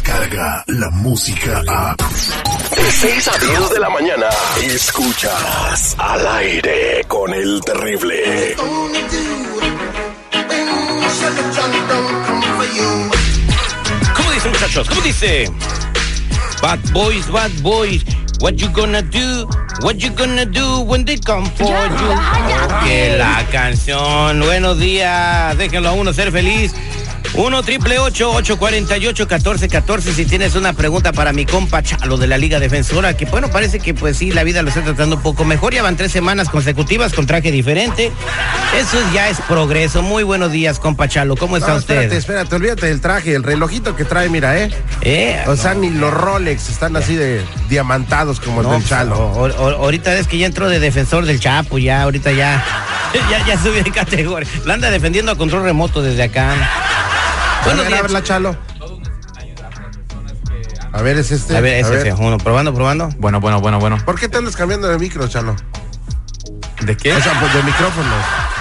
llega la música a... De 6 a 10 de la mañana, escuchas al aire con el terrible. ¿Cómo dice muchachos? ¿Cómo dice? Bad boys, bad boys. What you gonna do? What you gonna do when they come for you? Que la canción. Buenos días. Déjenlo a uno ser feliz. 1 triple 848 1414 si tienes una pregunta para mi compa Chalo de la Liga Defensora, que bueno, parece que pues sí, la vida lo está tratando un poco mejor. Ya van tres semanas consecutivas con traje diferente. Eso ya es progreso. Muy buenos días, compa Chalo. ¿Cómo está No, usted? espérate, espérate, olvídate del traje, el relojito que trae, mira, ¿eh? ¿Eh? O sea, ni los Rolex están así de diamantados como el del Chalo. o- o- ahorita es que ya entró de defensor del Chapo, ya, ahorita ya, ya, ya subió de categoría. Lo anda defendiendo a control remoto desde acá. Buenos a ver, a días. la Chalo. A ver, es este. A ver, ese, ese, uno, probando, probando. Bueno, bueno, bueno, bueno. ¿Por qué te andas cambiando de micro, Chalo? ¿De qué? O sea, pues de micrófono.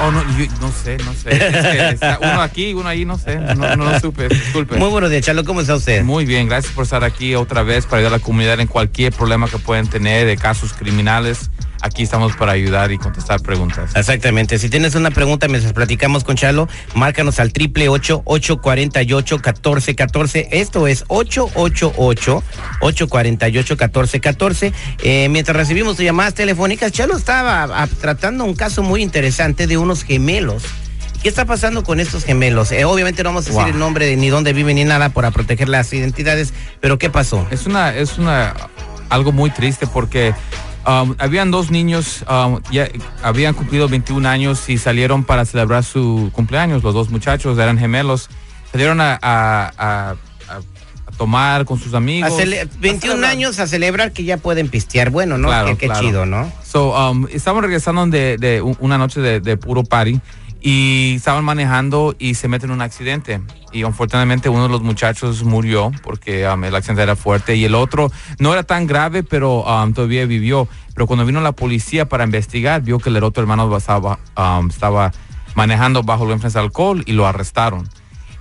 Oh, no, yo no sé, no sé. Es que está uno aquí, uno ahí, no sé. No, no, no supe, disculpe. Muy buenos días, Chalo, ¿cómo está usted? Muy bien, gracias por estar aquí otra vez para ayudar a la comunidad en cualquier problema que pueden tener de casos criminales. Aquí estamos para ayudar y contestar preguntas. Exactamente. Si tienes una pregunta mientras platicamos con Chalo, márcanos al triple ocho ocho cuarenta y ocho catorce catorce. Esto es ocho ocho ocho ocho cuarenta y ocho catorce catorce. Eh, mientras recibimos tus llamadas telefónicas, Chalo estaba tratando un caso muy interesante de unos gemelos. ¿Qué está pasando con estos gemelos? Eh, obviamente no vamos a decir Wow. el nombre de ni dónde viven ni nada para proteger las identidades, pero ¿qué pasó? Es una, es una, algo muy triste porque um, habían dos niños, um, ya habían cumplido 21 años y salieron para celebrar su cumpleaños. Los dos muchachos eran gemelos. Salieron a, a- a- a- a tomar con sus amigos. cele- 21 años a celebrar que ya pueden pistear. Bueno, ¿no? Claro, qué qué claro. chido, ¿no? So, um, estaban regresando de, de una noche de, de puro party y estaban manejando y se meten en un accidente. Y unfortunadamente uno de los muchachos murió porque um, el accidente era fuerte y el otro no era tan grave, pero um, todavía vivió. Pero cuando vino la policía para investigar, vio que el otro hermano estaba, um, estaba manejando bajo la influencia de alcohol y lo arrestaron.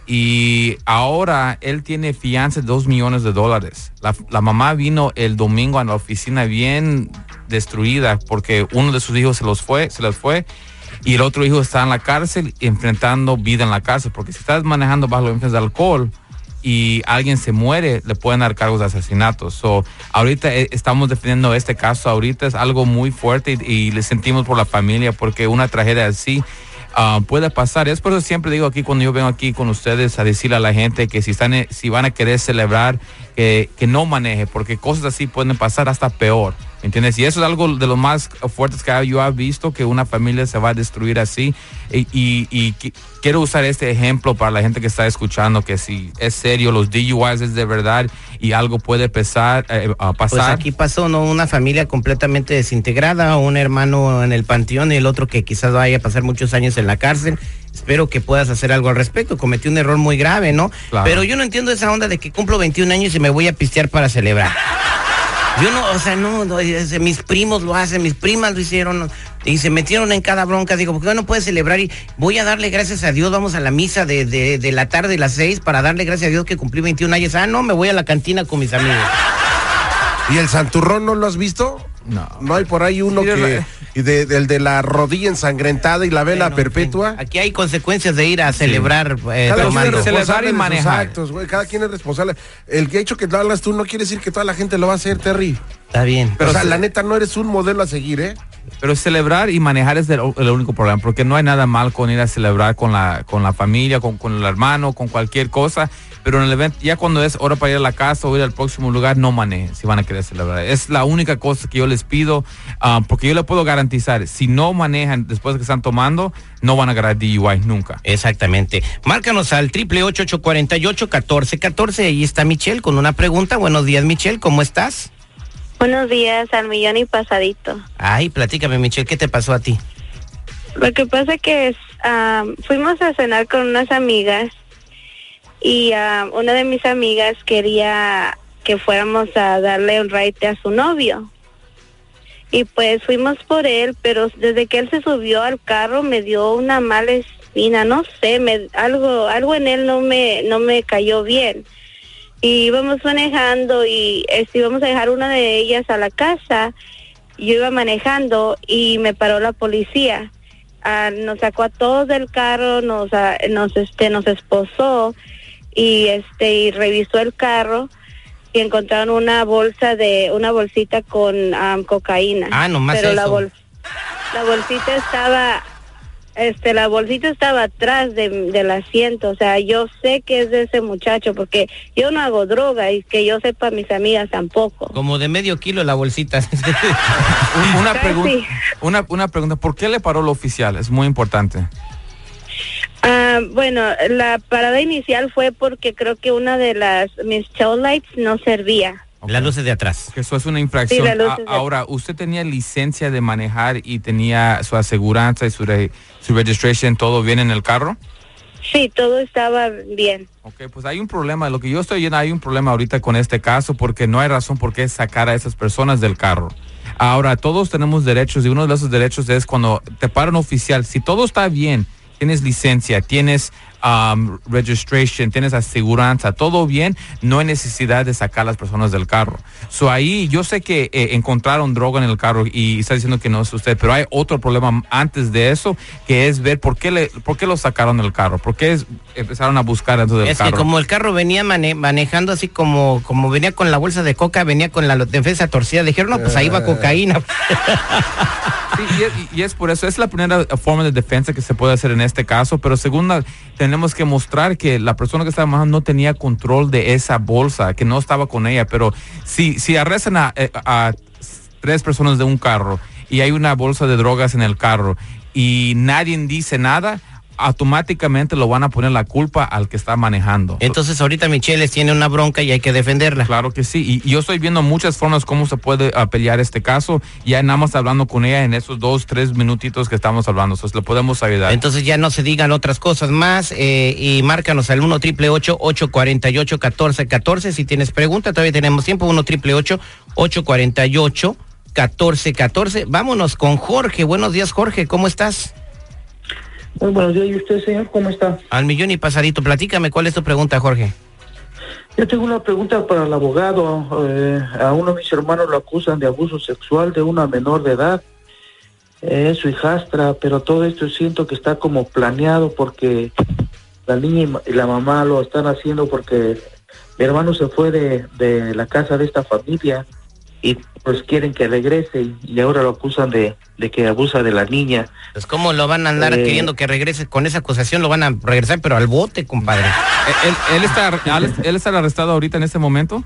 Y ahora él tiene fianza de dos millones de dólares. La, la mamá vino el domingo a la oficina bien destruida porque uno de sus hijos se los fue, se les fue y el otro hijo está en la cárcel enfrentando vida en la cárcel porque si estás manejando bajo la influencia de alcohol y alguien se muere, le pueden dar cargos de asesinato. So, ahorita eh, estamos defendiendo este caso, ahorita es algo muy fuerte y, le sentimos por la familia porque una tragedia así ah, puede pasar. Es por eso siempre digo aquí cuando yo vengo aquí con ustedes a decirle a la gente que si están, eh, si van a querer celebrar, que no maneje, porque cosas así pueden pasar hasta peor. ¿Me ¿Entiendes? Y eso es algo de lo más fuertes que yo he visto, que una familia se va a destruir así. Y, y- y qui- quiero usar este ejemplo para la gente que está escuchando, que si es serio, los DUIs es de verdad y algo puede pesar, eh, Pues pasar. aquí pasó, ¿no? Una familia completamente desintegrada, un hermano en el panteón y el otro que quizás vaya a pasar muchos años en la cárcel. Espero que puedas hacer algo al respecto. Cometí un error muy grave, ¿no? Claro. Pero yo no entiendo esa onda de que cumplo 21 años y me voy a pistear para celebrar. Yo no, o sea, no, no, mis primos lo hacen, mis primas lo hicieron y se metieron en cada bronca. Digo, ¿por qué no puedes celebrar? Y voy a darle gracias a Dios, vamos a la misa de, de, de la tarde, las 6, para darle gracias a Dios que cumplí 21 años. Ah, no, me voy a la cantina con mis amigos. ¿Y el santurrón no lo has visto? No. No hay por ahí uno Sí, que. la- de, del de la rodilla ensangrentada y la vela Bueno, perpetua. Aquí hay consecuencias de ir a celebrar eh, Cada quien es y manejar. actos, güey. Cada quien es responsable. El hecho que lo hagas tú no quiere decir que toda la gente lo va a hacer, Terry. Está bien. Pero o sea, se- la neta no eres un modelo a seguir, ¿eh? Pero celebrar y manejar es el, el único problema, porque no hay nada mal con ir a celebrar con la, con la familia, con, con el hermano, con cualquier cosa, pero en el evento, ya cuando es hora para ir a la casa o ir al próximo lugar, no manejen si van a querer celebrar. Es la única cosa que yo les pido, ah, porque yo le puedo garantizar, si no manejan después de que están tomando, no van a agarrar DUI nunca. Exactamente. Márcanos al triple ocho ocho cuarenta y ocho catorce catorce. Ahí está Michelle con una pregunta. Buenos días, Michelle. ¿Cómo estás? Buenos días, al millón y pasadito. Ay, platícame, Michelle, ¿qué te pasó a ti? Lo que pasa que es, am, fuimos a cenar con unas amigas y am, una de mis amigas quería que fuéramos a darle un raite a su novio. Y pues fuimos por él, pero desde que él se subió al carro me dio una mala espina, no sé, me, algo algo en él no me no me cayó bien. y íbamos manejando y este, íbamos a dejar una de ellas a la casa. Yo iba manejando y me paró la policía. Ah, nos sacó a todos del carro, nos, ah, nos, este, nos esposó y este y revisó el carro y encontraron una bolsa de una bolsita con am, cocaína. Ah, nomás Pero la eso. bol- la bolsita estaba este la bolsita estaba atrás de- del asiento, o sea, yo sé que es de ese muchacho porque yo no hago droga y que yo sepa mis amigas tampoco. Como de medio kilo la bolsita. Un- una, pregunta, una, una pregunta, ¿por qué le paró el oficial? Es muy importante. Ah, bueno, la parada inicial fue porque creo que una de las mis tail lights no servía. Las luces de atrás. Que eso es una infracción. Sí, A- ahora, ¿usted tenía licencia de manejar y tenía su aseguranza y su, re- su registration, todo bien en el carro? Sí, todo estaba bien. Ok, pues hay un problema. Lo que yo estoy viendo, hay un problema ahorita con este caso porque no hay razón por qué sacar a esas personas del carro. Ahora, todos tenemos derechos y uno de esos derechos es cuando te para un oficial, si todo está bien, tienes licencia, tienes um, registration, tienes aseguranza, todo bien, no hay necesidad de sacar a las personas del carro. So ahí yo sé que eh, encontraron droga en el carro y está diciendo que no es usted, pero hay otro problema antes de eso que es ver por qué, le, por qué lo sacaron del carro, por qué es- empezaron a buscar dentro del Es carro. que como el carro venía mane- manejando así como, como venía con la bolsa de coca, venía con la defensa torcida, dijeron, no, pues ahí va cocaína. Sí, y, es, y es por eso, es la primera forma de defensa que se puede hacer en este caso, pero segunda, tenemos que mostrar que la persona que estaba manejando no tenía control de esa bolsa, que no estaba con ella, pero si, si arrestan a, eh, a tres personas de un carro y hay una bolsa de drogas en el carro y nadie dice nada, automáticamente lo van a poner la culpa al que está manejando. Entonces ahorita Michelle tiene una bronca y hay que defenderla. Claro que sí, y, y yo estoy viendo muchas formas cómo se puede pelear este caso. Ya nada más hablando con ella en esos dos, tres minutitos que estamos hablando, entonces le podemos ayudar. Entonces ya no se digan otras cosas más eh, y márcanos al 1 triple 848 1414 si tienes pregunta, todavía tenemos tiempo, 1 triple 848 1414 Vámonos con Jorge. Buenos días, Jorge, ¿cómo estás? Muy buenos días, ¿y usted, señor? ¿Cómo está? Al millón y pasadito, platícame, ¿cuál es tu pregunta, Jorge? Yo tengo una pregunta para el abogado. Eh, a uno de mis hermanos lo acusan de abuso sexual de una menor de edad. Es su hijastra, pero todo esto siento que está como planeado porque la niña y la mamá lo están haciendo porque mi hermano se fue de, de la casa de esta familia y pues quieren que regrese y, ahora lo acusan de, de que abusa de la niña. Pues cómo lo van a andar Eh. queriendo que regrese con esa acusación, lo van a regresar, pero al bote, compadre. ¿E-, ¿Él, él está, él, está arrestado ahorita en este momento?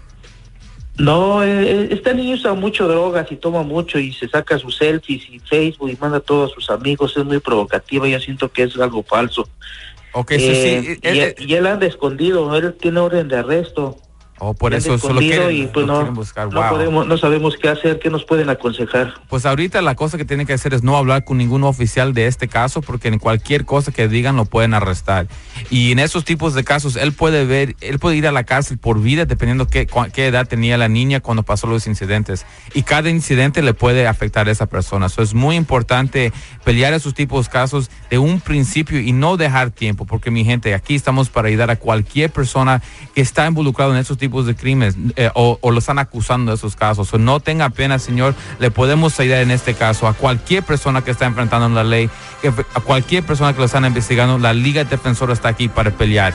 No, eh, este niño usa mucho drogas y toma mucho y se saca sus selfies y Facebook y manda a todos sus amigos. Es muy provocativa. Yo siento que es algo falso. Ok, sí, Eh, y, él- y él anda escondido. Él tiene orden de arresto. Oh, por eso solo quieren, y pues no, quieren buscar. no Wow. podemos, no sabemos qué hacer. ¿Qué nos pueden aconsejar? Pues ahorita la cosa que tiene que hacer es no hablar con ningún oficial de este caso porque en cualquier cosa que digan lo pueden arrestar. Y en esos tipos de casos él puede ver, él puede ir a la cárcel por vida dependiendo qué, qué edad tenía la niña cuando pasó los incidentes. Y cada incidente le puede afectar a esa persona. Eso es muy importante pelear esos tipos de casos de un principio y no dejar tiempo porque mi gente, aquí estamos para ayudar a cualquier persona que está involucrado en esos tipos de crímenes eh, o, o lo están acusando de esos casos. So, no tenga pena, señor. Le podemos ayudar en este caso a cualquier persona que está enfrentando la ley, a cualquier persona que lo están investigando. La Liga Defensora está aquí para pelear.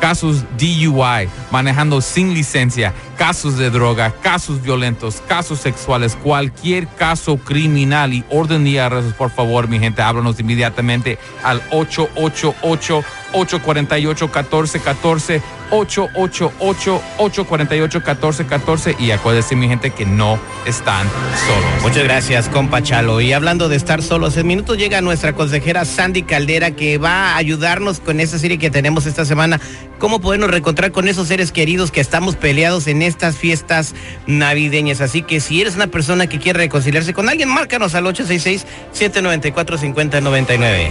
Casos DUI, manejando sin licencia, casos de droga, casos violentos, casos sexuales, cualquier caso criminal y orden de arrestos, por favor, mi gente, háblanos inmediatamente al 888 848 1414 888 848 1414 y acuérdense mi gente que no están solos. Muchas gracias, compa Chalo. Y hablando de estar solos, en minutos llega nuestra consejera Sandy Caldera que va a ayudarnos con esta serie que tenemos esta semana. Cómo podernos reencontrar con esos seres queridos que estamos peleados en estas fiestas navideñas. Así que si eres una persona que quiere reconciliarse con alguien, márcanos al 866-794-5099.